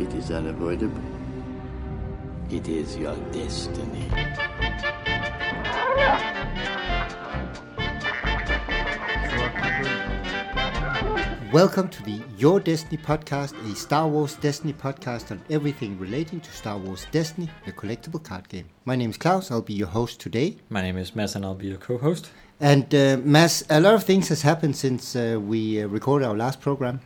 It is unavoidable. It is your destiny. Welcome to the Your Destiny podcast, a Star Wars Destiny podcast on everything relating to Star Wars Destiny, the collectible card game. My name is Claus, I'll be your host today. My name is Mads, and I'll be your co-host. And uh, Mads, a lot of things has happened since uh, we uh, recorded our last program.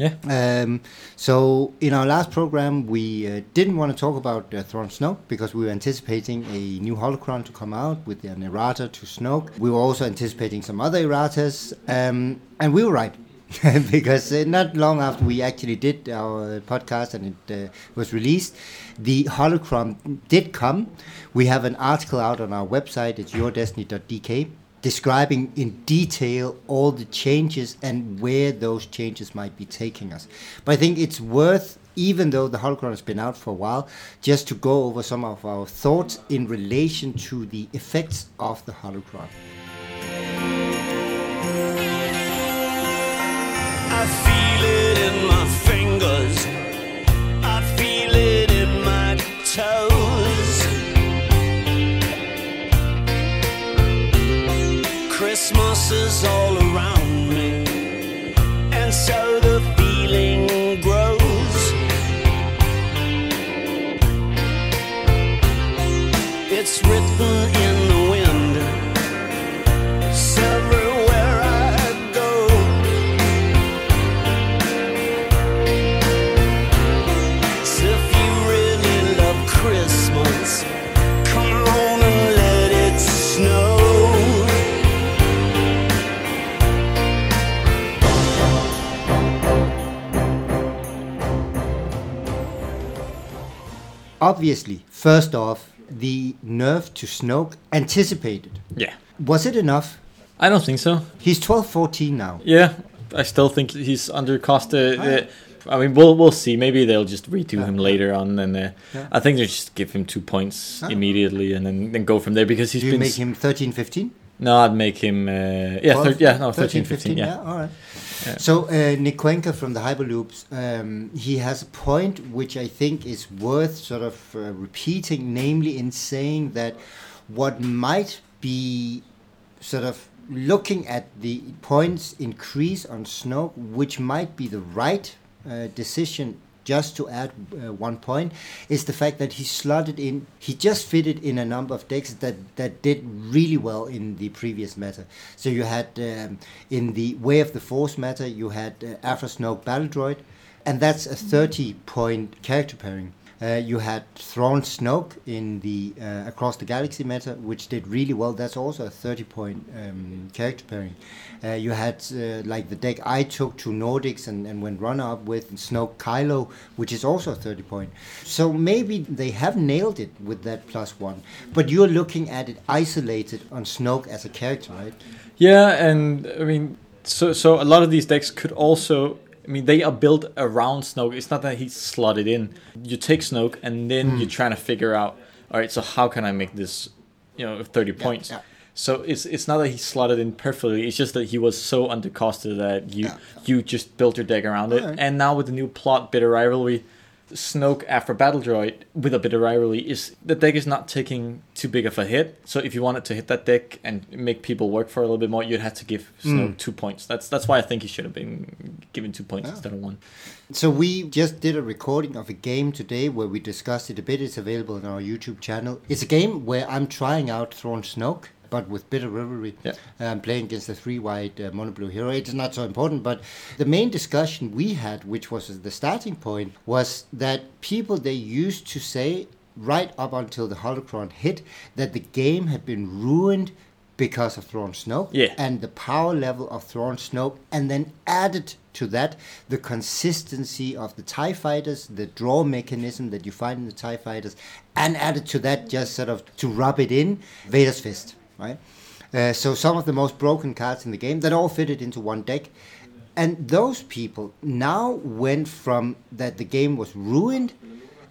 Yeah. Um, so in our last program, we uh, didn't want to talk about uh, Thrawn Snoke because we were anticipating a new holocron to come out with an errata to Snoke. We were also anticipating some other erratas, um, and we were right. because uh, not long after we actually did our podcast and it uh, was released, the holocron did come. We have an article out on our website, it's yourdestiny.dk, describing in detail all the changes and where those changes might be taking us. But I think it's worth, even though the holocron has been out for a while, just to go over some of our thoughts in relation to the effects of the holocron. Obviously, first off, the nerf to Snoke anticipated. Yeah. Was it enough? I don't think so. He's 12 14 now. Yeah. I still think he's under cost. Uh, uh, I mean, we'll we'll see. Maybe they'll just redo him later on, and uh, Yeah. I think they just give him two points Ah. immediately, and then, then go from there because he's Do you been. make him 13 15? No, I'd make him. Uh, yeah, 12? thir- yeah, no, 13, 15, yeah. all right. Yeah. So, uh, Nick Cuenca from the Hyperloops, um, he has a point which I think is worth sort of uh, repeating, namely in saying that what might be sort of looking at the points increase on Snoke, which might be the right uh, decision. Just to add uh, one point, is the fact that he slotted in, he just fitted in a number of decks that, that did really well in the previous meta. So you had um, in the Way of the Force meta, you had uh, Aphra Snoke Battle Droid, and that's a 30 point character pairing. Uh, you had Thrawn Snoke in the uh, Across the Galaxy meta, which did really well. That's also a 30 point um, character pairing. Uh, you had uh, like the deck I took to Nordics and, and went runner up with Snoke Kylo, which is also a 30 point. So maybe they have nailed it with that plus one. But you're looking at it isolated on Snoke as a character, right? Yeah, and I mean, so so a lot of these decks could also. I mean, they are built around Snoke. It's not that he's slotted in. You take Snoke, and then hmm. you're trying to figure out. All right, so how can I make this, you know, thirty points? yeah. So it's it's not that he's slotted in perfectly. It's just that he was so undercosted that you Yeah. you just built your deck around it. And now with the new plot, bitter rivalry, Snoke Aphra Battle Droid with a bit of rivalry is the deck is not taking too big of a hit. So if you wanted to hit that deck and make people work for a little bit more, you'd have to give hmm. Snoke two points. That's that's why I think he should have been given two points ah. instead of one. So we just did a recording of a game today where we discussed it a bit. It's available on our YouTube channel. It's a game where I'm trying out Thrawn Snoke, but with bitter rivalry. Yeah. I'm playing against the three white uh, mono blue hero. It's not so important, but the main discussion we had, which was the starting point, was that people they used to say right up until the holocron hit that the game had been ruined because of Thrawn Snoke Yeah. and the power level of Thrawn Snoke, and then added to that the consistency of the TIE fighters, the draw mechanism that you find in the TIE fighters, and added to that just sort of to rub it in Vader's Fist, right? Uh, so some of the most broken cards in the game that all fitted into one deck. And those people now went from that the game was ruined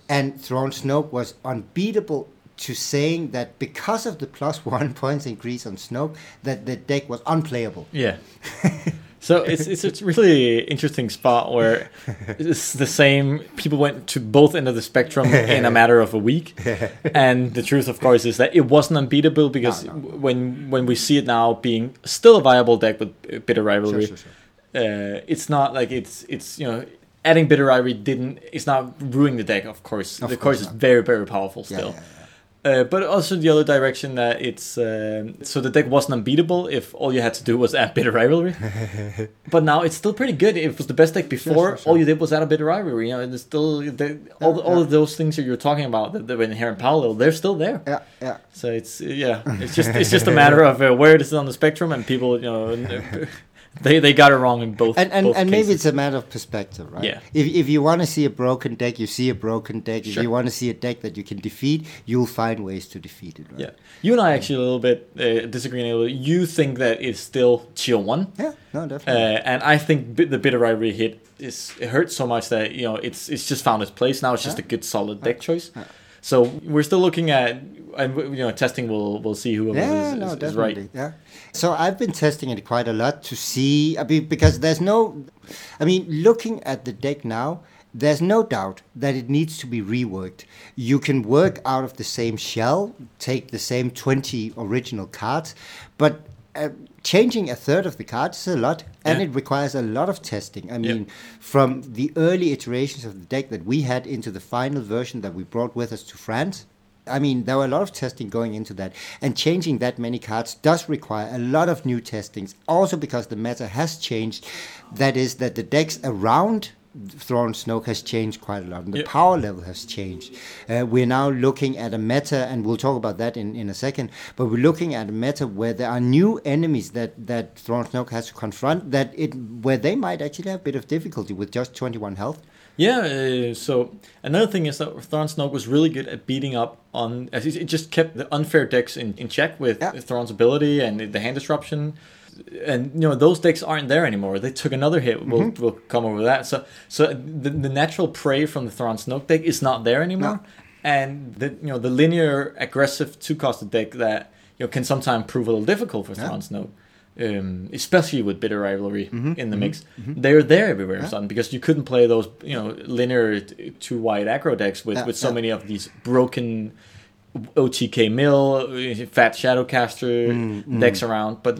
and Thrawn Snoke was unbeatable to saying that because of the plus one points increase on Snoke, that the deck was unplayable. Yeah. So it's it's it's really interesting spot where it's the same. People went to both end of the spectrum in a matter of a week, and the truth, of course, is that it wasn't unbeatable because No, no. when when we see it now being still a viable deck with a bit of rivalry, Sure, sure, sure. uh, it's not like it's it's you know adding bitter rivalry didn't it's not ruining the deck. Of course, Of the course course is very very powerful Yeah, still. yeah, yeah. Uh, but also the other direction that it's um, so the deck wasn't unbeatable if all you had to do was add bitter rivalry. but now it's still pretty good. It was the best deck before. sure, sure. All you did was add a bitter rivalry. You know, and it's still the, all the, all yeah. of those things that you're talking about that, that were inherent parallel. They're still there. Yeah, yeah. So it's yeah, it's just it's just a matter of uh, where it is on the spectrum, and people you know they they got it wrong in both. And and, both and maybe it's a matter of perspective, right? Yeah. If if you want to see a broken deck, you see a broken deck. If Sure. you want to see a deck that you can defeat, you'll find ways to defeat it, right? yeah. You and I actually a little bit uh, disagreeing a little. You think that it's still tier one. Yeah, no, definitely. Uh, and I think the bitter rivalry hit is it hurts so much that you know it's it's just found its place now. It's just a good solid deck choice. So we're still looking at and you know testing. will we'll see who yeah, is, no, is, is right. Yeah. So I've been testing it quite a lot to see. I mean, because there's no, I mean, looking at the deck now, there's no doubt that it needs to be reworked. You can work out of the same shell, take the same 20 original cards, but uh, changing a third of the cards is a lot, and Yeah. it requires a lot of testing. I mean, from the early iterations of the deck that we had into the final version that we brought with us to France. I mean, there were a lot of testing going into that, and changing that many cards does require a lot of new testings. Also, because the meta has changed, that is, that the decks around Thrawn Snoke has changed quite a lot, and the Yep. power level has changed. Uh, we're now looking at a meta, and we'll talk about that in, in a second. But we're looking at a meta where there are new enemies that that Thrawn Snoke has to confront. That it where they might actually have a bit of difficulty with just 21 health. Yeah. Uh, so another thing is that Thrawn Snoke was really good at beating up on. as It just kept the unfair decks in, in check with Yeah. Thrawn's ability and the hand disruption. And you know those decks aren't there anymore. They took another hit. We'll, Mm-hmm. we'll come over that. So so the, the natural prey from the Thrawn Snoke deck is not there anymore. No. And the you know the linear aggressive two costed deck that you know can sometimes prove a little difficult for Yeah. Thrawn Snoke. Um, especially with bitter rivalry Mm-hmm, in the mix, they're there everywhere, son. Because you couldn't play those, you know, linear t- two wide aggro decks with, Yeah, with so yeah. many of these broken OTK mill, fat Shadowcaster Mm, decks around. But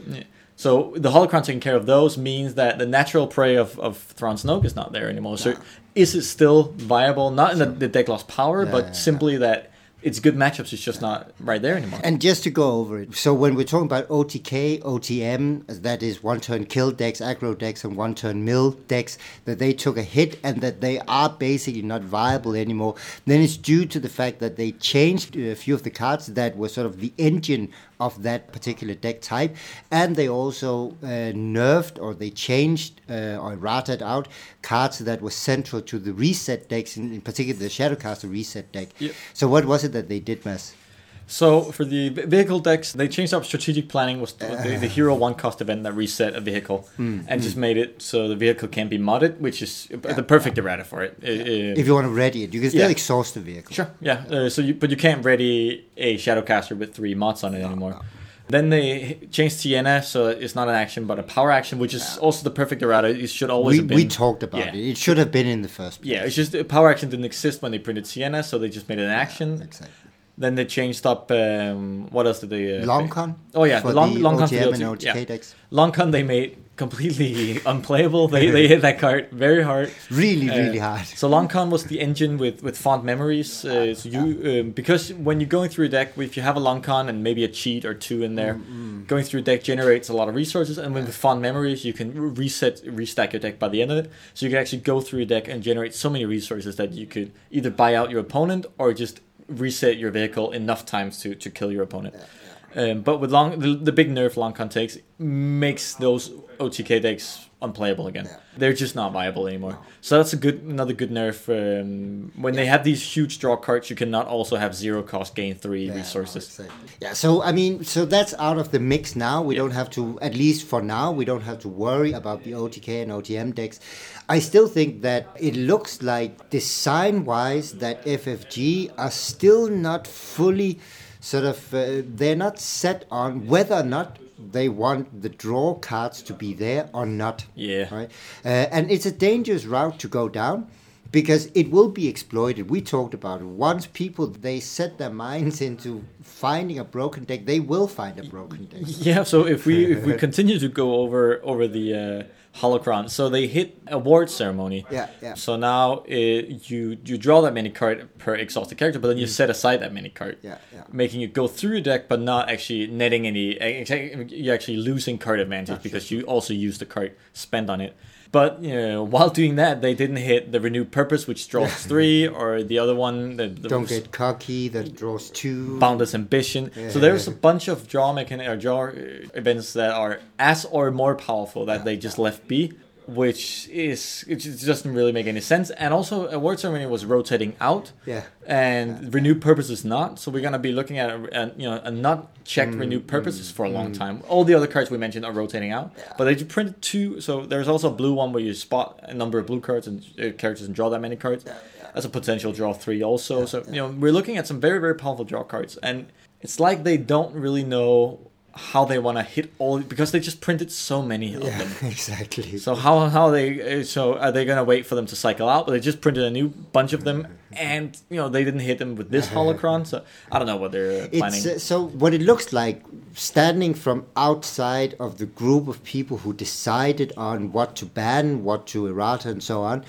so the holocron taking care of those means that the natural prey of, of Thrawn Snoke is not there anymore. So is it still viable? Not in that the deck lost power, Yeah, but yeah, simply that it's good matchups. It's just not right there anymore. And just to go over it, so when we're talking about OTK, OTM, that is one turn kill decks, aggro decks, and one turn mill decks, that they took a hit and that they are basically not viable anymore, then it's due to the fact that they changed a few of the cards that were sort of the engine of that particular deck type, and they also uh, nerfed or they changed uh, or ratted out cards that were central to the reset decks, in, in particular the Shadowcaster reset deck. Yep. So what was it that they did, Mads? So for the vehicle decks, they changed up strategic planning was the, the, the hero one cost event that reset a vehicle Hmm, and just made it so the vehicle can be modded, which is the perfect errata for it. Uh, If you want to ready it, you can still Yeah. exhaust the vehicle. Sure. Yeah. Uh, so you, but you can't ready a Shadowcaster with three mods on it anymore. Then they changed Sienna, so it's not an action but a power action, which is also the perfect errata. It should always We, have been. we talked about yeah. it. It should have been in the first place. Yeah, it's just the power action didn't exist when they printed Sienna, so they just made it an action. Exactly. Then they changed up. Um, what else did they? Uh, Long con? Oh yeah, for long the long con for OTM the and OTK yeah. decks. Long they made completely unplayable. They they hit that card very hard. Really, Uh, really hard. So long con was the engine with with fond memories. Uh, so you um, because when you're going through a deck, if you have a long con and maybe a cheat or two in there, Mm, going through a deck generates a lot of resources. And with fond memories, you can reset restack your deck by the end of it. So you can actually go through a deck and generate so many resources that you could either buy out your opponent or just reset your vehicle enough times to to kill your opponent. Um, but with long, the, the big nerf long con takes makes those OTK decks unplayable again. They're just not viable anymore. So that's a good another good nerf. Um, when they have these huge draw cards, you cannot also have zero cost gain three Yeah, resources. exactly. Yeah, so I mean, so that's out of the mix now. We don't have to, at least for now, we don't have to worry about the OTK and OTM decks. I still think that it looks like design wise that FFG are still not fully sort of, uh, they're not set on whether or not they want the draw cards to be there or not. Yeah. Right. Uh, and it's a dangerous route to go down because it will be exploited. We talked about it. Once people they set their minds into finding a broken deck, they will find a broken deck. Yeah, so if we if we continue to go over over the uh, holocron, so they hit award ceremony. Yeah, yeah. So now uh, you you draw that many card per exhausted character, but then you set aside that many card. Mm. Yeah, yeah. Making it go through your deck, but not actually netting any. You're actually losing card advantage because you also use the card spent on it. But you know, while doing that, they didn't hit the renewed purpose, which draws three, or the other one, the Don't get cocky. That draws two. boundless ambition. So there's a bunch of draw mechanic or draw uh, events that are as or more powerful that they just left be, which is it just doesn't really make any sense. And also, award ceremony was rotating out, Yeah. and renewed purpose is not. So we're gonna be looking at a, a, you know a not checked Mm, renewed purposes for a long time. All the other cards we mentioned are rotating out, yeah. but they printed two. So there's also a blue one where you spot a number of blue cards and uh, characters and draw that many cards. Yeah, That's a potential draw three also. so you know we're looking at some very very powerful draw cards, and it's like they don't really know how they want to hit all because they just printed so many of Yeah, them. exactly. So how how they uh, so are they gonna wait for them to cycle out? But they just printed a new bunch of them, and you know they didn't hit them with this holocron. So I don't know what they're planning. It's uh, so what it looks like standing from outside of the group of people who decided on what to ban, what to errata, and so on.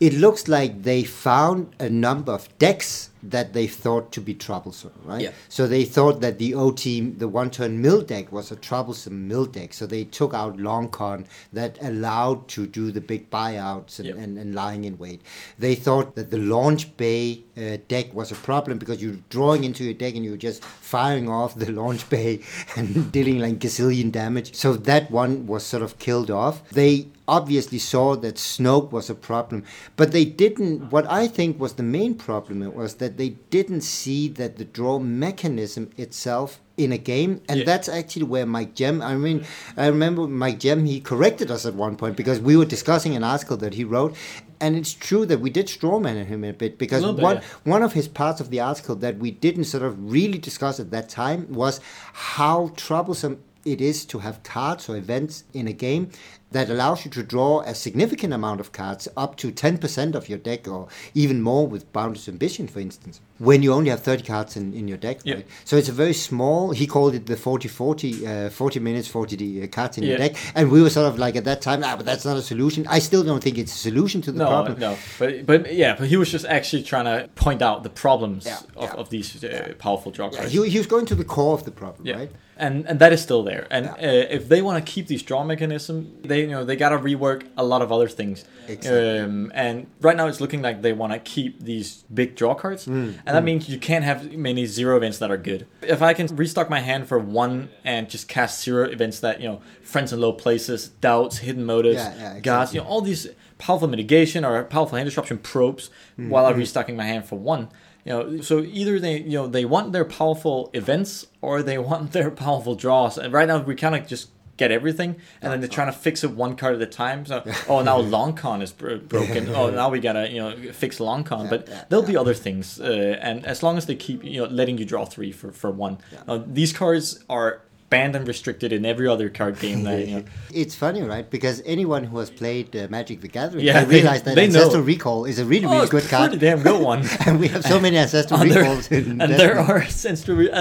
It looks like they found a number of decks that they thought to be troublesome, right? Yeah. So they thought that the OT, the one-turn mill deck, was a troublesome mill deck. So they took out long con that allowed to do the big buyouts and, Yep. and, and lying in wait. They thought that the launch bay uh, deck was a problem because you're drawing into your deck and you're just firing off the launch bay and dealing like gazillion damage. So that one was sort of killed off. They obviously saw that Snoke was a problem, but they didn't. What I think was the main problem was that they didn't see that the draw mechanism itself in a game, and Yeah. that's actually where Mike Jem. I mean, I remember Mike Jem. He corrected us at one point because we were discussing an article that he wrote, and it's true that we did strawman him a bit because bit, one yeah. one of his parts of the article that we didn't sort of really discuss at that time was how troublesome it is to have cards or events in a game that allows you to draw a significant amount of cards, up to 10% of your deck, or even more with Boundless Ambition, for instance, when you only have 30 cards in, in your deck. Yeah. Right? So it's a very small, he called it the 40 40, uh, 40 minutes, 40 cards in your deck. And we were sort of like at that time, ah, but that's not a solution. I still don't think it's a solution to the no, problem. no, but but yeah, but he was just actually trying to point out the problems Yeah, of, yeah. of these uh, powerful draw Yeah, cards. he, he was going to the core of the problem, Yeah. right? And and that is still there. And Yeah. uh, if they want to keep these draw mechanism, they you know they gotta rework a lot of other things. Exactly. Um, and right now it's looking like they want to keep these big draw cards, Mm, and that means you can't have many zero events that are good. If I can restock my hand for one and just cast zero events that you know friends in low places, doubts, hidden motives, Yeah, yeah, gods, you know all these powerful mitigation or powerful hand disruption probes, Mm, while I'm restocking my hand for one. You know, so either they, you know, they want their powerful events or they want their powerful draws. And right now we kind of just get everything, and then they're trying to fix it one card at a time. So, oh, now long con is bro- broken. Oh, now we gotta, you know, fix long con. But yeah, there'll be other things, uh, and as long as they keep, you know, letting you draw three for for one. These cards are banned and restricted in every other card game that you know. It's funny, right? Because anyone who has played uh, Magic the Gathering, Yeah, they realize that they know. Ancestral Recall is a really, Oh, really it's good pretty card. damn good one. and we have so many Ancestral And there, Recalls. in and there are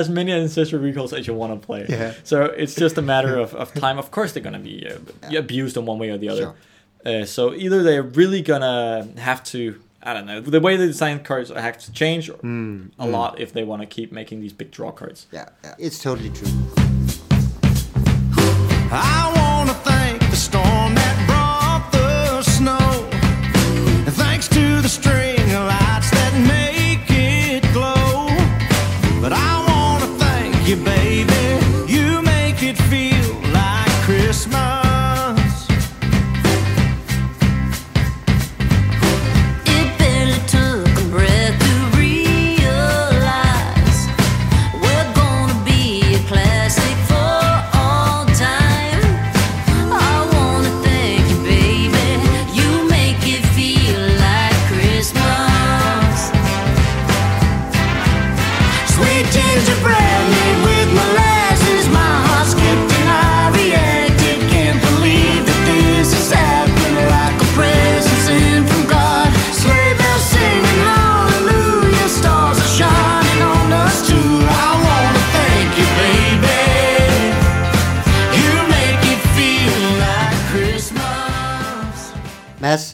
as many ancestral recalls as you want to play. Yeah. So it's just a matter of, of time. Of course, they're going to be uh, abused in one way or the other. Uh, so either they're really going to have to, I don't know, the way they design cards have to change Hmm, a lot if they want to keep making these big draw cards. Yeah, yeah, it's totally true. I wanna thank the storm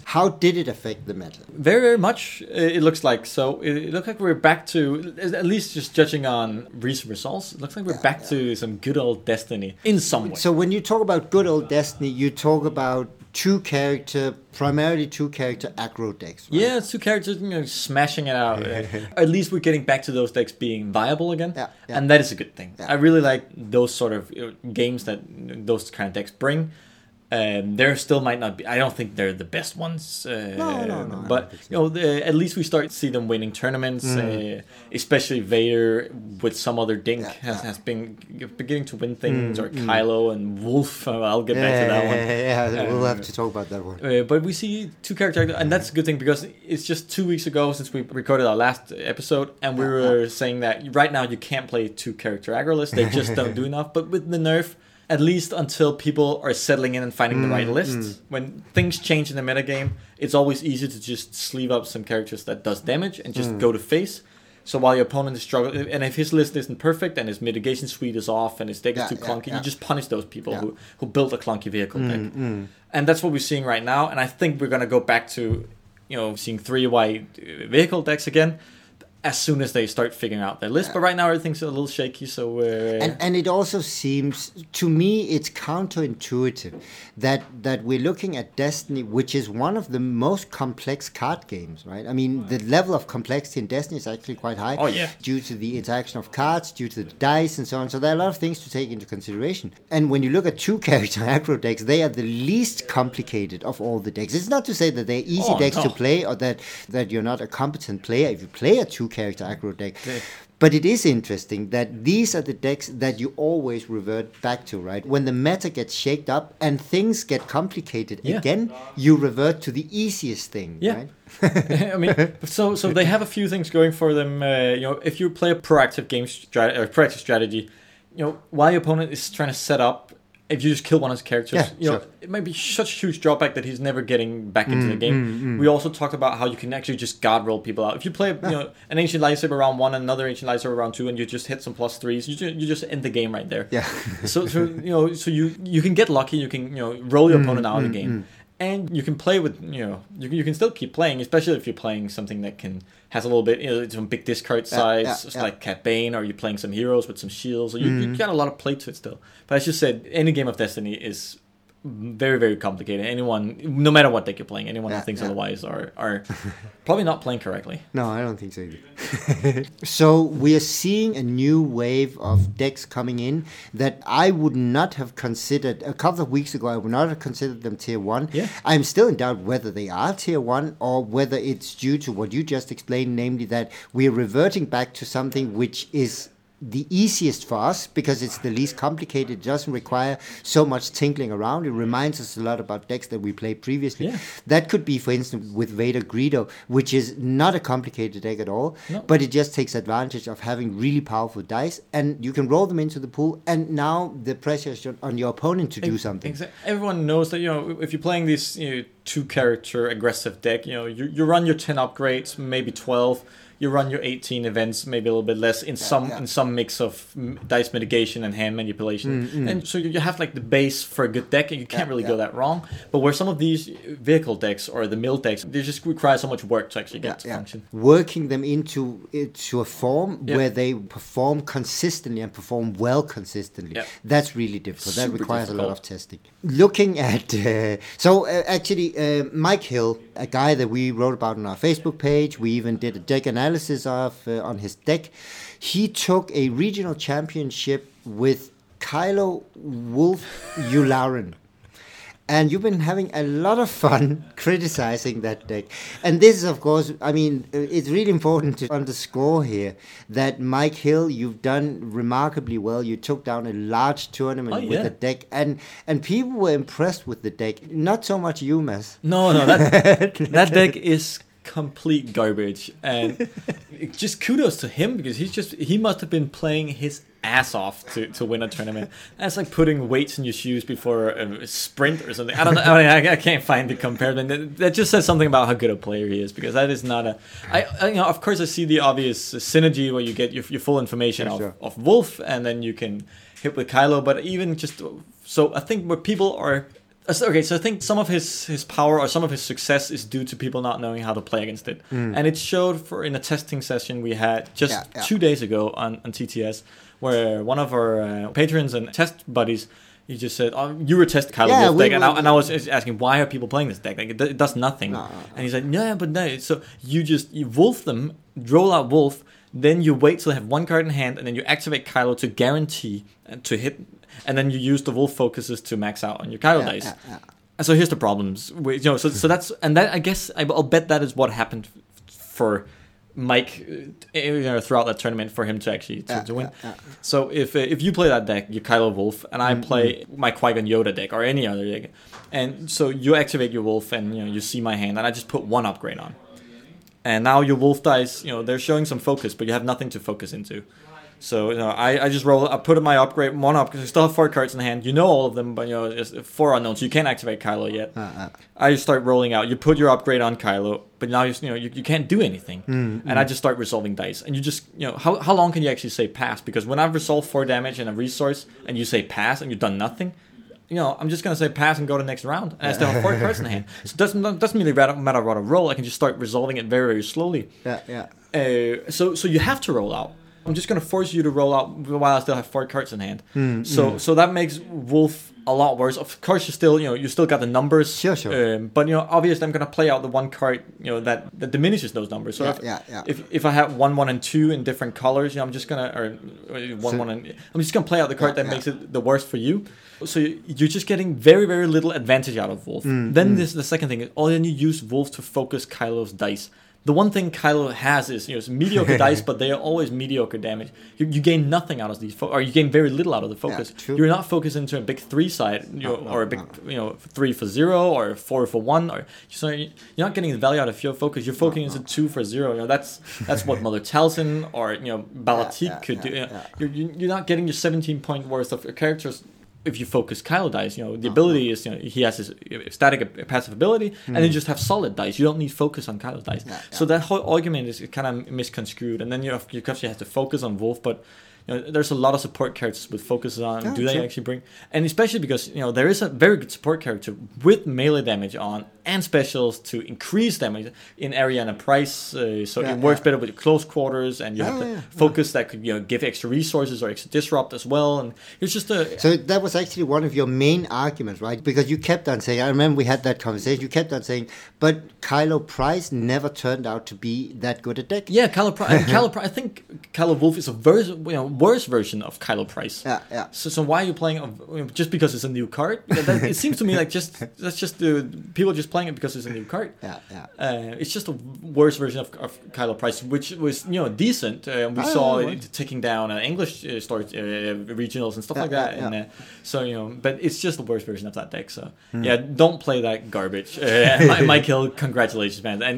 How did it affect the meta? Very, very much. uh, It looks like so. It, it looks like we're back to at least just judging on recent results. It looks like we're back to some good old Destiny in some way. So when you talk about good old Destiny, you talk about two character, primarily two character aggro decks. Right? Yeah, it's two characters, you know, smashing it out. At least we're getting back to those decks being viable again, Yeah, yeah. and that is a good thing. Yeah. I really like those sort of games that those kind of decks bring. Um, there still might not be. I don't think they're the best ones. Uh, No, no, no, But so. you know, the, at least we start to see them winning tournaments. Uh, especially Vader with some other dink Mm. Yeah, has, yeah. has been beginning to win things, or Kylo and Wolf. uh, I'll get back to that one. Yeah, yeah, we'll have to talk about that one. Uh, but we see two characters, and that's a good thing because it's just two weeks ago since we recorded our last episode, and we were saying that right now you can't play two character aggro lists; they just don't do enough. But with the nerf, at least until people are settling in and finding the right mm, list, mm. when things change in the metagame, it's always easy to just sleeve up some characters that does damage and just mm. go to face. So while your opponent is struggling, and if his list isn't perfect and his mitigation suite is off and his deck Yeah, is too yeah, clunky, yeah. you just punish those people who, who built a clunky vehicle deck. And that's what we're seeing right now. And I think we're going to go back to, you know, seeing three white uh, vehicle decks again as soon as they start figuring out their list. But right now everything's a little shaky. So and and it also seems to me it's counterintuitive that that we're looking at Destiny, which is one of the most complex card games, right? I mean, the level of complexity in Destiny is actually quite high. Oh, yeah. due to the interaction of cards, due to the dice, and so on. So there are a lot of things to take into consideration. And when you look at two character aggro decks, they are the least complicated of all the decks. It's not to say that they're easy Oh, decks to play or that that you're not a competent player if you play a two character aggro deck. But it is interesting that these are the decks that you always revert back to, right? When the meta gets shaked up and things get complicated Yeah. again, you revert to the easiest thing, Yeah. right? I mean, so so they have a few things going for them. Uh, you know, if you play a proactive game strat- or proactive strategy, you know, while your opponent is trying to set up, if you just kill one of his characters, Yeah, you know, sure. it might be such a huge drawback that he's never getting back into the Mm, game. We also talked about how you can actually just god roll people out. If you play, you know, an ancient lightsaber round one and another ancient lightsaber round two, and you just hit some plus threes, you just, you just end the game right there. Yeah. so, so you know, so you you can get lucky. You can you know roll Mm, your opponent out of the game, and you can play with you know you, can- you can still keep playing, especially if you're playing something that can has a little bit you know some big discard size yeah, yeah. like Cad Bane, or you're playing some heroes with some shields. or you, Mm. you got a lot of play to it still. But as you said, any game of Destiny is very very complicated. Anyone, no matter what deck you're playing, anyone Yeah, who thinks yeah. otherwise are are probably not playing correctly. No, I don't think so either. so we are seeing a new wave of decks coming in that I would not have considered a couple of weeks ago. I would not have considered them tier one. Yeah. I'm still in doubt whether they are tier one or whether it's due to what you just explained, namely that we're reverting back to something which is the easiest for us because it's the least complicated. It doesn't require so much tinkling around. It reminds us a lot about decks that we played previously. Yeah. That could be, for instance, with Vader Greedo, which is not a complicated deck at all, No. but it just takes advantage of having really powerful dice, and you can roll them into the pool. And now the pressure is on your opponent to do something. Exa- Everyone knows that you know if you're playing this you know, two character aggressive deck, you know you, you run your ten upgrades, maybe twelve. You run your eighteen events, maybe a little bit less in some yeah. in some mix of dice mitigation and hand manipulation, Mm, and so you have like the base for a good deck, and you can't Yeah, really yeah. go that wrong. But where some of these vehicle decks or the mill decks, they just require so much work to actually get to function. Working them into into a form Yeah. where they perform consistently and perform well consistently. Yeah. That's really difficult. that Super requires a lot of testing. Looking at uh, so uh, actually uh, Mike Hill, a guy that we wrote about on our Facebook page, we even did a deck analysis of uh, on his deck. He took a regional championship with Kylo Wolf Yularen. And you've been having a lot of fun criticizing that deck. And this is, of course, I mean, uh, it's really important to underscore here that Mike Hill, you've done remarkably well. You took down a large tournament Oh, with yeah. the deck, and and people were impressed with the deck. Not so much you, Mads. No, no, that that deck is complete garbage, and just kudos to him because he's just he must have been playing his ass off to, to win a tournament. That's like putting weights in your shoes before a sprint or something. I don't know. I, mean, I, I can't find the comparison. That, that just says something about how good a player he is because that is not a. I, I you know of course I see the obvious synergy where you get your, your full information of, sure. Wolf and then you can hit with Kylo, but even just so I think where people are Okay, so I think some of his his power or some of his success is due to people not knowing how to play against it, and it showed for in a testing session we had just. Yeah, yeah. two days ago on, on TTS, where one of our uh, patrons and test buddies. He just said, "Oh, you were testing Kylo Yeah, Wolf we deck," and, I, and I was asking, "Why are people playing this deck? Like, it, it does nothing." No, no, And he said, "Yeah, but no. So you just you wolf them, roll out wolf, then you wait till they have one card in hand, and then you activate Kylo to guarantee uh, to hit, and then you use the wolf focuses to max out on your Kylo Yeah, dice." yeah, yeah. And so here's the problems. We, you know, so so that's and that I guess I'll bet that is what happened for Mike uh, you know, throughout that tournament for him to actually to, Yeah, to win. yeah, yeah. So if uh, if you play that deck, your Kylo Wolf, and Mm-hmm. I play my Qui Gon Yoda deck or any other deck, and so you activate your Wolf, and you know you see my hand, and I just put one upgrade on, and now your Wolf dice, you know, they're showing some focus, but you have nothing to focus into. So you know, I, I just roll. I put in my upgrade one up because I still have four cards in hand. You know all of them, but you know it's four unknowns. You can't activate Kylo yet. Uh, I just start rolling out. You put your upgrade on Kylo, but now you you know you, you can't do anything. And I just start resolving dice. And you just you know how how long can you actually say pass? Because when I've resolved four damage and a resource, and you say pass and you've done nothing, you know I'm just gonna say pass and go to the next round. And I still have four cards in hand. So it doesn't doesn't really matter matter what I roll. I can just start resolving it very very slowly. yeah, yeah. Uh, so so you have to roll out. I'm just gonna force you to roll out while I still have four cards in hand. Hmm, so so that makes Wolf a lot worse. Of course, you still you know you still got the numbers. Sure, sure. Um, but you know obviously I'm gonna play out the one card you know that, that diminishes those numbers. So Yeah, if, yeah, yeah. if if I have one one and two in different colors, you know I'm just gonna or one So- one and I'm just gonna play out the card Yeah, that yeah. makes it the worst for you. So you- you're just getting very very little advantage out of Wolf. Mm, then this the second thing is oh then you use Wolf to focus Kylo's dice. The one thing Kylo has is you know it's mediocre dice, but they are always mediocre damage. You, you gain nothing out of these, fo- or you gain very little out of the focus. true. You're not focused into a big three side, you know, no, or a big no. you know three for zero or four for one, or so you- you're not getting the value out of your focus. You're focusing into two for zero. You know that's that's what Mother Talzin or you know Balatik yeah, could do. You know, yeah. You're you- you're not getting your 17 point worth of characters. If you focus Kylo dice, you know the ability is you know he has his uh, static passive ability, and then you just have solid dice. You don't need focus on Kylo's dice. Hmm. Yeah, So that whole argument is kind of misconstrued, and then you have you actually have to focus on Wolf, but you know, there's a lot of support characters with focuses on. Yeah, do they true. actually bring? And especially because you know there is a very good support character with melee damage on and specials to increase damage in Arihnda Pryce, uh, so Yeah, it works yeah. better with close quarters, and you have the yeah, focus that could you know give extra resources or extra disrupt as well, and it's just a So that was actually one of your main arguments, right? Because you kept on saying, I remember we had that conversation, you kept on saying, but Kylo Pryce never turned out to be that good a deck. Yeah, Kylo Pryce. Kylo Pryce. I think Kylo Wolf is a very you know, worse version of Kylo Pryce. Yeah, yeah. So, so why are you playing a, just because it's a new card? That, it seems to me like just that's just the people just playing it because it's a new card. Yeah, yeah. Uh, it's just a worse version of, of Kylo Pryce, which was you know decent. Uh, we Ah, saw it taking down uh, English uh, story uh, regionals and stuff Yeah, like that. yeah, and yeah. uh, so you know, but it's just the worst version of that deck. So Hmm. yeah, don't play that garbage. Uh, Michael, congratulations, man, and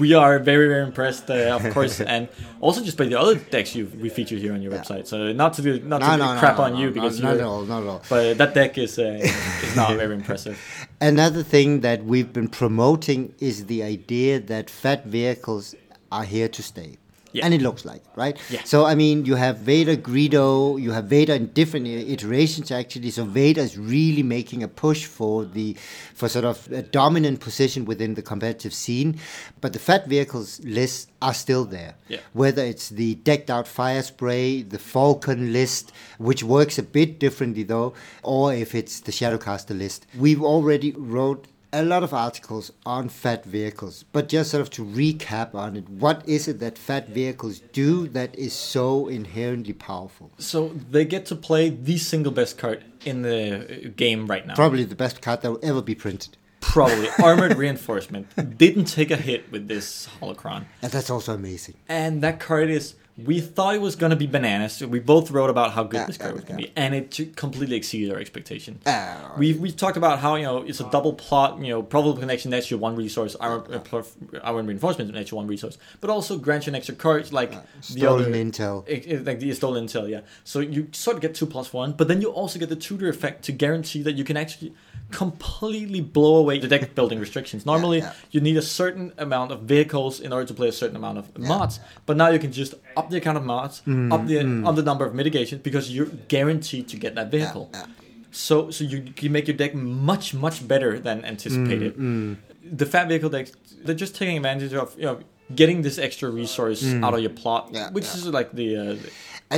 we are very very impressed, uh, of course, and also just play the other decks you we featured here on your Yeah. So not to do not No, to no, crap no, on you because not at all, not at all. but that deck is uh, is not very impressive. Another thing that we've been promoting is the idea that fat vehicles are here to stay. Yeah. And it looks like, it, right? Yeah. So, I mean, you have Vader, Greedo, you have Vader in different iterations, actually. So, Vader is really making a push for the, for sort of a dominant position within the competitive scene. But the fat vehicles list are still there. Yeah. Whether it's the decked out fire spray, the Falcon list, which works a bit differently though, or if it's the Shadowcaster list. We've already wrote a lot of articles on fat vehicles, but just sort of to recap on it, what is it that fat vehicles do that is so inherently powerful? So they get to play the single best card in the uh, game right now. Probably the best card that will ever be printed. Probably armored reinforcement didn't take a hit with this holocron, And that's also amazing. and that card is. We thought it was gonna be bananas. We both wrote about how good Yeah, this card yeah, was gonna yeah. be, and it completely exceeded our expectation. Ah, we we talked about how you know it's a double plot. You know, probable connection nets you one resource, armor, uh, plus- reinforcement nets you one resource, but also grants you an extra card like the stolen other intel. it- it- like the stolen intel, yeah. So you sort of get two plus one, but then you also get the tutor effect to guarantee that you can actually completely blow away the deck building restrictions. Normally, yeah. you need a certain amount of vehicles in order to play a certain amount of mods, but now you can just up the account of mods, Mm, up the up the number of mitigations because you're guaranteed to get that vehicle. yeah. So so you can make your deck much much better than anticipated. Mm, The fat vehicle decks they're just taking advantage of you know getting this extra resource out of your plot, Mm. Yeah, which yeah. is like the, uh, the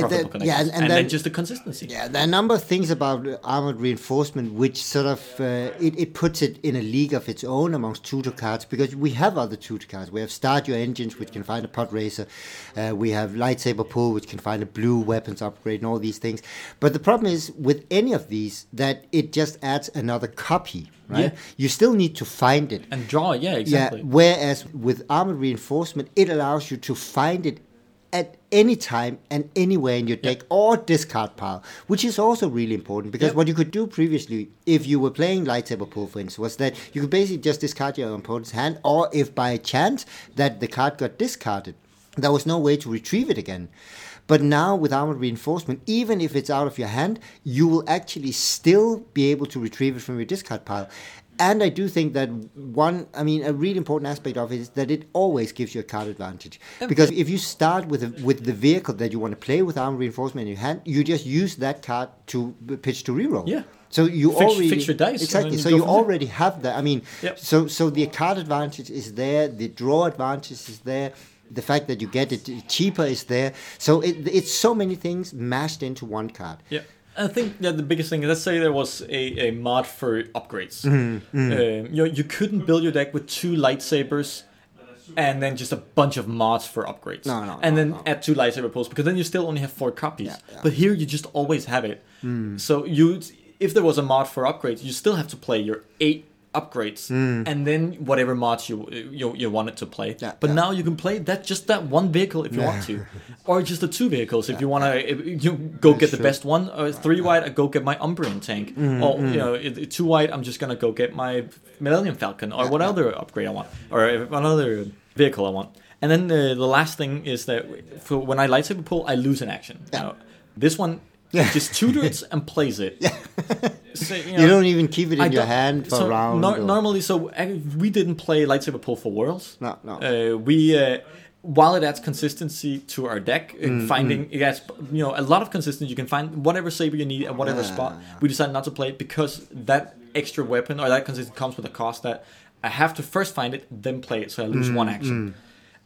then- yeah, and- and and, then, then- just the consistency. Yeah, there are a number of things about armored reinforcement which sort of uh, it, it puts it in a league of its own amongst tutor cards because we have other tutor cards. We have Start Your Engines, which can find a pod racer. Uh, we have Lightsaber Pull, which can find a blue weapons upgrade, and all these things. But the problem is with any of these that it just adds another copy. Right? Yeah. You still need to find it. And draw, yeah, exactly. Yeah, whereas with armored reinforcement, it allows you to find it at any time and anywhere in your deck or discard pile, which is also really important because Yep. what you could do previously, if you were playing lightsaber pull, for instance, was that you could basically just discard your opponent's hand, or if by chance that the card got discarded, there was no way to retrieve it again. But now with armored reinforcement, even if it's out of your hand, you will actually still be able to retrieve it from your discard pile. And I do think that one, I mean, a really important aspect of it is that it always gives you a card advantage. Because if you start with a, with the vehicle that you want to play with armor reinforcement in your hand, you just use that card to uh, pitch to reroll. Yeah. So you Fix- already fix your dice exactly. So you there. already have that. I mean, Yep. so so the card advantage is there. The draw advantage is there. The fact that you get it cheaper is there. So it, it's so many things mashed into one card. Yeah. I think that the biggest thing, let's say there was a, a mod for upgrades. Mm-hmm, Um, you know, you couldn't build your deck with two lightsabers and then just a bunch of mods for upgrades. No, no, And no, then no. add two lightsaber pulls because then you still only have four copies. Yeah, yeah. But here you just always have it. Hmm. So you, if there was a mod for upgrades, you still have to play your eight upgrades and then whatever mods you you, you wanted to play. Yeah, but yeah. now you can play that just that one vehicle if you want to, or just the two vehicles if you want to. You go get the best one. Or three white, I go get my Umbaran tank. Mm, or you know, it- it- two white, I'm just gonna go get my Millennium Falcon or what other upgrade I want, or another vehicle I want. And then the, the last thing is that for when I lightsaber pull, I lose an action. Now, this one just tutors and plays it. So, you, know, You don't even keep it in your hand for so round. or- normally, so uh, we didn't play lightsaber pull for worlds. No, no. Uh, we uh, while it adds consistency to our deck, Mm, finding it adds you know a lot of consistency. You can find whatever saber you need at whatever Yeah, spot. yeah. We decided not to play it because that extra weapon or that consistency comes with a cost that I have to first find it, then play it, so I lose Mm, one action.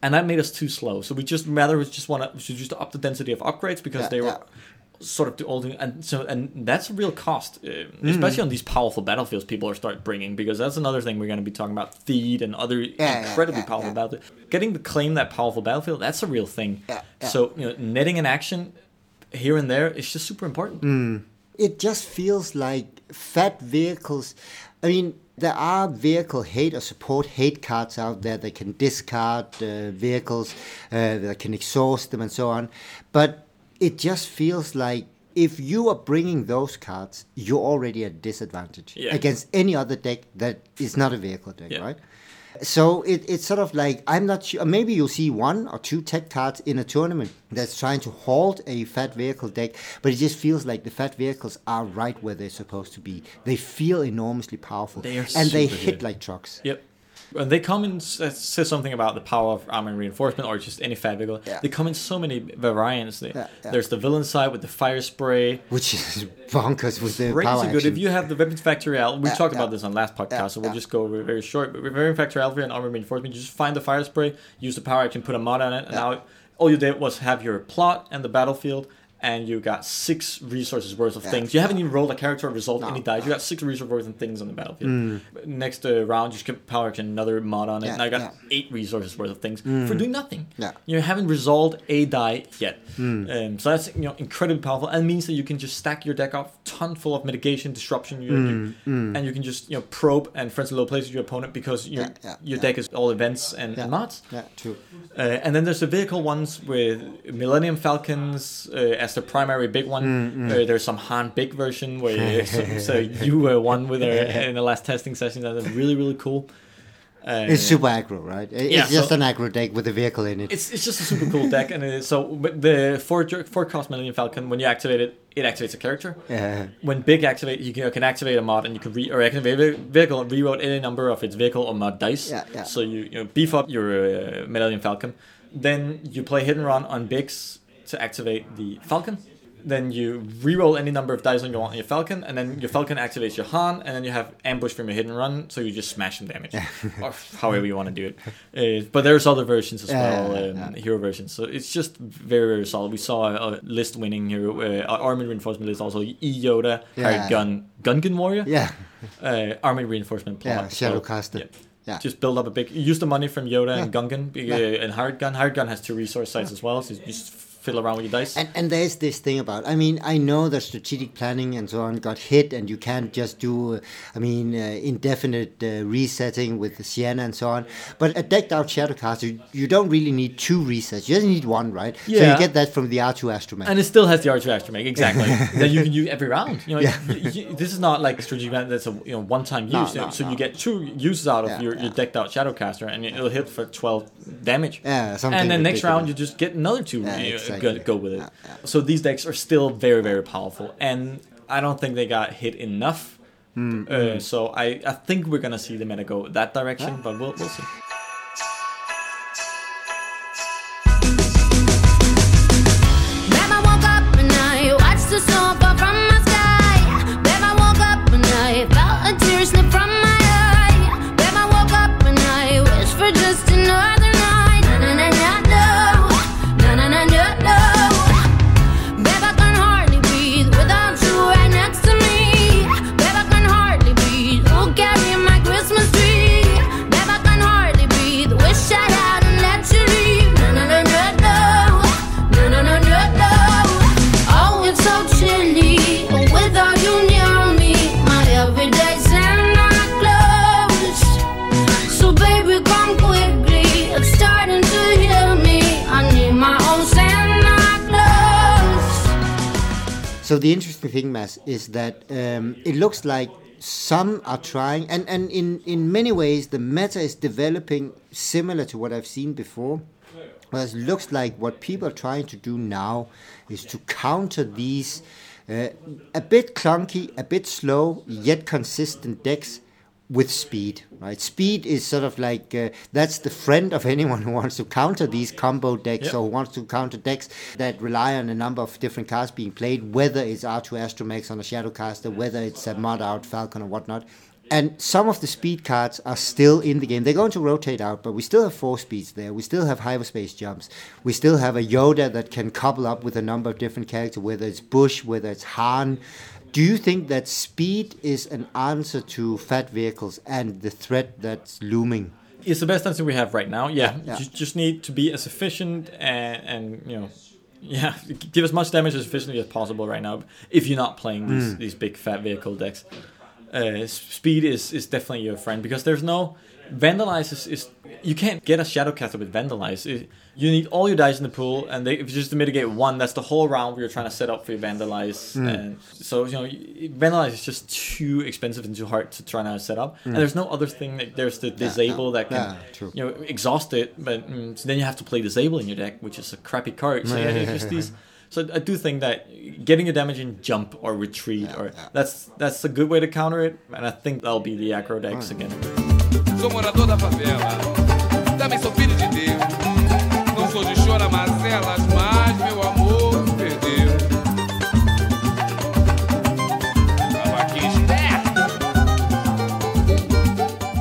And that made us too slow. So we just rather just want to just up the density of upgrades because Yeah, they were yeah. Sort of the old and so and that's a real cost, uh, Mm. especially on these powerful battlefields people are start bringing because that's another thing we're going to be talking about. Theed and other yeah, incredibly yeah, powerful yeah. battlefield. Getting to claim that powerful battlefield, that's a real thing. So you know, netting an action here and there is just super important. Mm. it just feels like fat vehicles. I mean, there are vehicle hate or support hate cards out there that can discard uh, vehicles, uh, that can exhaust them, and so on. But it just feels like if you are bringing those cards, you're already at disadvantage Yeah. against any other deck that is not a vehicle deck, Yeah. right? So it, it's sort of like I'm not sure. Maybe you'll see one or two tech cards in a tournament that's trying to halt a fat vehicle deck, but it just feels like the fat vehicles are right where they're supposed to be. They feel enormously powerful, They and they hit good. like trucks. Yep. When they come and uh, say something about the power of armor and reinforcement, or just any fat vehicle. Yeah. They come in so many variants. They- Yeah, yeah. There's the villain side with the fire spray. Which is bonkers with the power good. action. If you have the Weapons Factory Alpha, we talked about this on last podcast, so we'll just go very, short. But with Weapons Factory Alpha and Armor Reinforcement, you just find the fire spray, use the power action, put a mod on it, and now all you did was have your plot and the battlefield, and you got six resources worth of Yeah, things. You haven't even rolled a character or resolved No, any dice. You got six resources worth of things on the battlefield. Next uh, round, you skip power action, another mod on it. Yeah, now you got yeah. eight resources worth of things for doing nothing. Yeah. You haven't resolved a die yet. Um, so that's you know incredibly powerful and means that you can just stack your deck up ton full of mitigation, disruption, you, you- and you can just you know probe and friends in low places your opponent because your Yeah, yeah, your yeah. deck is all events and, and mods. yeah, true. Uh, and then there's the vehicle ones with Millennium Falcons uh, as the primary big one. Mm, Uh, there's some Han Biggs version where so, so you were one with her in the last testing session. That's really really cool. Uh, It's super aggro, right? It- Yeah, It's just so- an aggro deck with a vehicle in it. It's, it's just a super cool deck, and it, so but the four four cost Millennium Falcon when you activate it, it activates a character. Yeah. When Biggs activate, you can, you can activate a mod, and you can re or activate a vehicle and reroute any number of its vehicle or mod dice. Yeah, yeah. So you, you know, beef up your uh, Millennium Falcon. Then you play hit and run on Biggs to activate the Falcon. then you re-roll any number of dice on your, on your Falcon, and then your Falcon activates your Han, and then you have ambush from your hidden run, so you just smash some damage, or however you want to do it. Uh, but there's other versions as Yeah, well, yeah, um, hero versions. So it's just very very solid. We saw a, a list winning hero, uh, armored reinforcement list also. E Yoda, Yeah. hired gun, Gungan warrior, Yeah, uh, armored reinforcement plot. yeah, So, Shadowcaster. yeah. Just build up a big. Use the money from Yoda and Yeah. Gungan uh, Yeah. and Hired Gun. Hired Gun has two resource sites as well, so you just fiddle around with your dice. And, and there's this thing about, I mean, I know that strategic planning and so on got hit, and you can't just do, uh, I mean, uh, indefinite uh, resetting with the Sienna and so on. But a decked out Shadowcaster, you don't really need two resets. You just need one, right? Yeah. So you get that from the R2 Astromech. and it still has the R2 astromech exactly that you can use every round. You know, Yeah. y- y- this is not like a strategic plan that's a you know one time use. No, no, so no. you get two uses out of Yeah, your, yeah. your decked out Shadowcaster, and it'll hit for twelve damage. Yeah, something and then next round you just get another two. Yeah, exactly. Go, go with it. Yeah, yeah. So these decks are still very very powerful, and I don't think they got hit enough. Hmm, Uh, so I, I think we're gonna see the meta go that direction, but we'll we'll see. Is that um, it looks like some are trying, and, and in, in many ways, the meta is developing similar to what I've seen before. Whereas it looks like what people are trying to do now is to counter these uh, a bit clunky, a bit slow, yet consistent decks with speed, right? Speed is sort of like uh, that's the friend of anyone who wants to counter these combo decks Yep. or who wants to counter decks that rely on a number of different cards being played, whether it's R2 Astromechs on a Shadowcaster, whether it's a mod out Falcon or whatnot. And some of the speed cards are still in the game. They're going to rotate out, but we still have Force Speeds there. We still have hyperspace jumps. We still have a Yoda that can couple up with a number of different characters, whether it's Bush, whether it's Han. Do you think that speed is an answer to fat vehicles and the threat that's looming? It's the best answer we have right now. Yeah, Yeah. you just need to be as efficient and, and you know, yeah, give as much damage as efficiently as possible right now. If you're not playing these Hmm. these big fat vehicle decks, uh, speed is is definitely your friend because there's no vandalize is, is you can't get a shadowcaster with vandalize. It- you need all your dice in the pool, and they, if you just to mitigate one, that's the whole round where you're trying to set up for your vandalize. Hmm. And so you know, vandalize is just too expensive and too hard to try to set up. And there's no other thing. That, there's the disable that can yeah, you know exhaust it, but mm, so then you have to play disable in your deck, which is a crappy card. So yeah, it's just these. So I do think that getting your damage in jump or retreat or that's that's a good way to counter it, and I think that'll be the aggro decks again. Sou morador da favela, também sou filho de Deus. Não sou de choramazelas, mas meu amor perdeu. Tava aqui esperto.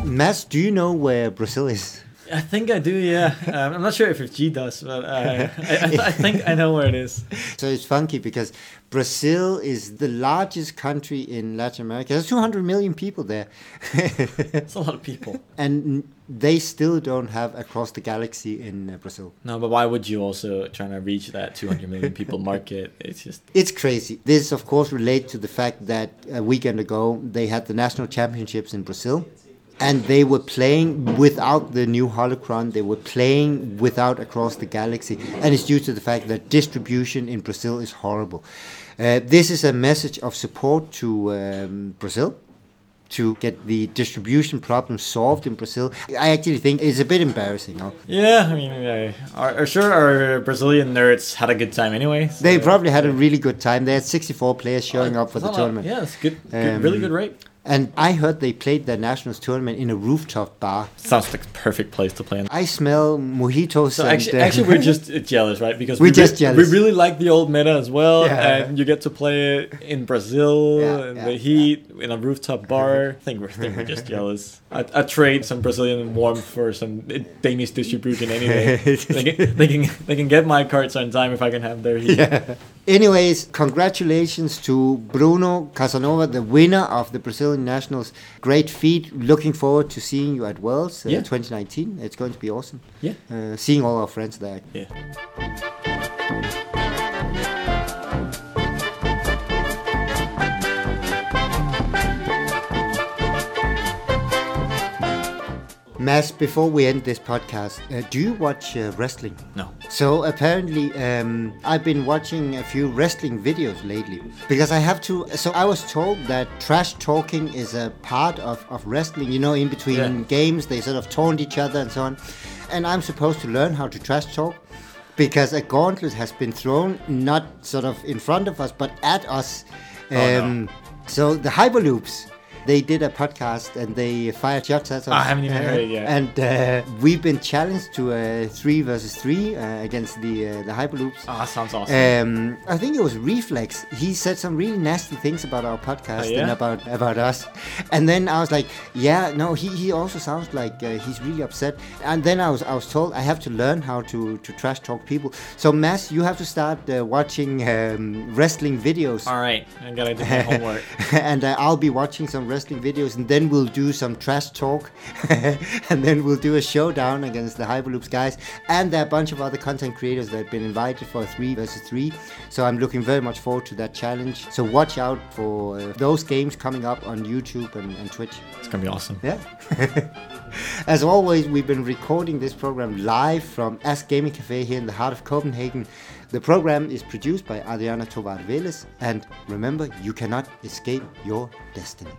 Mads, do you know where Brazil is? I think I do, yeah. Um, I'm not sure if G does, but uh, I, I, I think I know where it is. So it's funky because Brazil is the largest country in Latin America. There's 200 million people there. It's a lot of people. and they still don't have across the galaxy in uh, Brazil. No, but why would you also trying to reach that 200 million people market? It's just It's crazy. This, of course, relates to the fact that a weekend ago they had the national championships in Brazil. And they were playing without the new holocron. They were playing without across the galaxy, and it's due to the fact that distribution in Brazil is horrible. Uh, this is a message of support to um, Brazil to get the distribution problem solved in Brazil. I actually think it's a bit embarrassing. No? yeah. I mean, uh, are, are sure our Brazilian nerds had a good time anyway. so- They probably had a really good time. They had 64 players showing up for the It's not a- tournament. Yeah, it's good, good Um, really good rate. And I heard they played their nationals tournament in a rooftop bar. Sounds like a perfect place to play. in. I smell mojitos. So and, actually, uh, actually, we're just jealous, right? Because We're we just re- jealous. We really like the old meta as well, Yeah. and you get to play it in Brazil, Yeah, in yeah, the heat, in a rooftop bar. I think we're, I think we're just jealous. I, I trade some Brazilian warmth for some Danish distribution any day. they, can, they can they can get my cards on time if I can have their heat. Anyways, congratulations to Bruno Casanova, the winner of the Brazilian Nationals. Great feat. Looking forward to seeing you at Worlds uh, Yeah. 2019. It's going to be awesome. Yeah. Uh, seeing all our friends there. Yeah. Mads, before we end this podcast, uh, do you watch uh, wrestling? No. So apparently, um, I've been watching a few wrestling videos lately because I have to. So I was told that trash talking is a part of, of wrestling. You know, in between Yeah. games, they sort of taunt each other and so on. And I'm supposed to learn how to trash talk because a gauntlet has been thrown, not sort of in front of us, but at us. Oh no. Um, So the Hyperloops. They did a podcast and they fired shots at us. I haven't even heard it yet. And uh, we've been challenged to a three versus three uh, against the uh, the Hyperloops. Ah, sounds awesome. Um, I think it was Reflex. He said some really nasty things about our podcast Oh, yeah? and about about us. And then I was like, yeah, no, he, he also sounds like uh, he's really upset. And then I was I was told I have to learn how to, to trash talk people. So Mads, you have to start uh, watching um, wrestling videos. All right, I gotta do my homework. and uh, I'll be watching some wrestling videos, and then we'll do some trash talk, and then we'll do a showdown against the Hyperloops guys, and there are a bunch of other content creators that have been invited for a three versus three. So I'm looking very much forward to that challenge. So watch out for uh, those games coming up on YouTube and, and Twitch. It's gonna be awesome. Yeah. As always, we've been recording this program live from ASK Gaming Cafe here in the heart of Copenhagen. The program is produced by Adriana Tovar Velez, and remember, you cannot escape your destiny.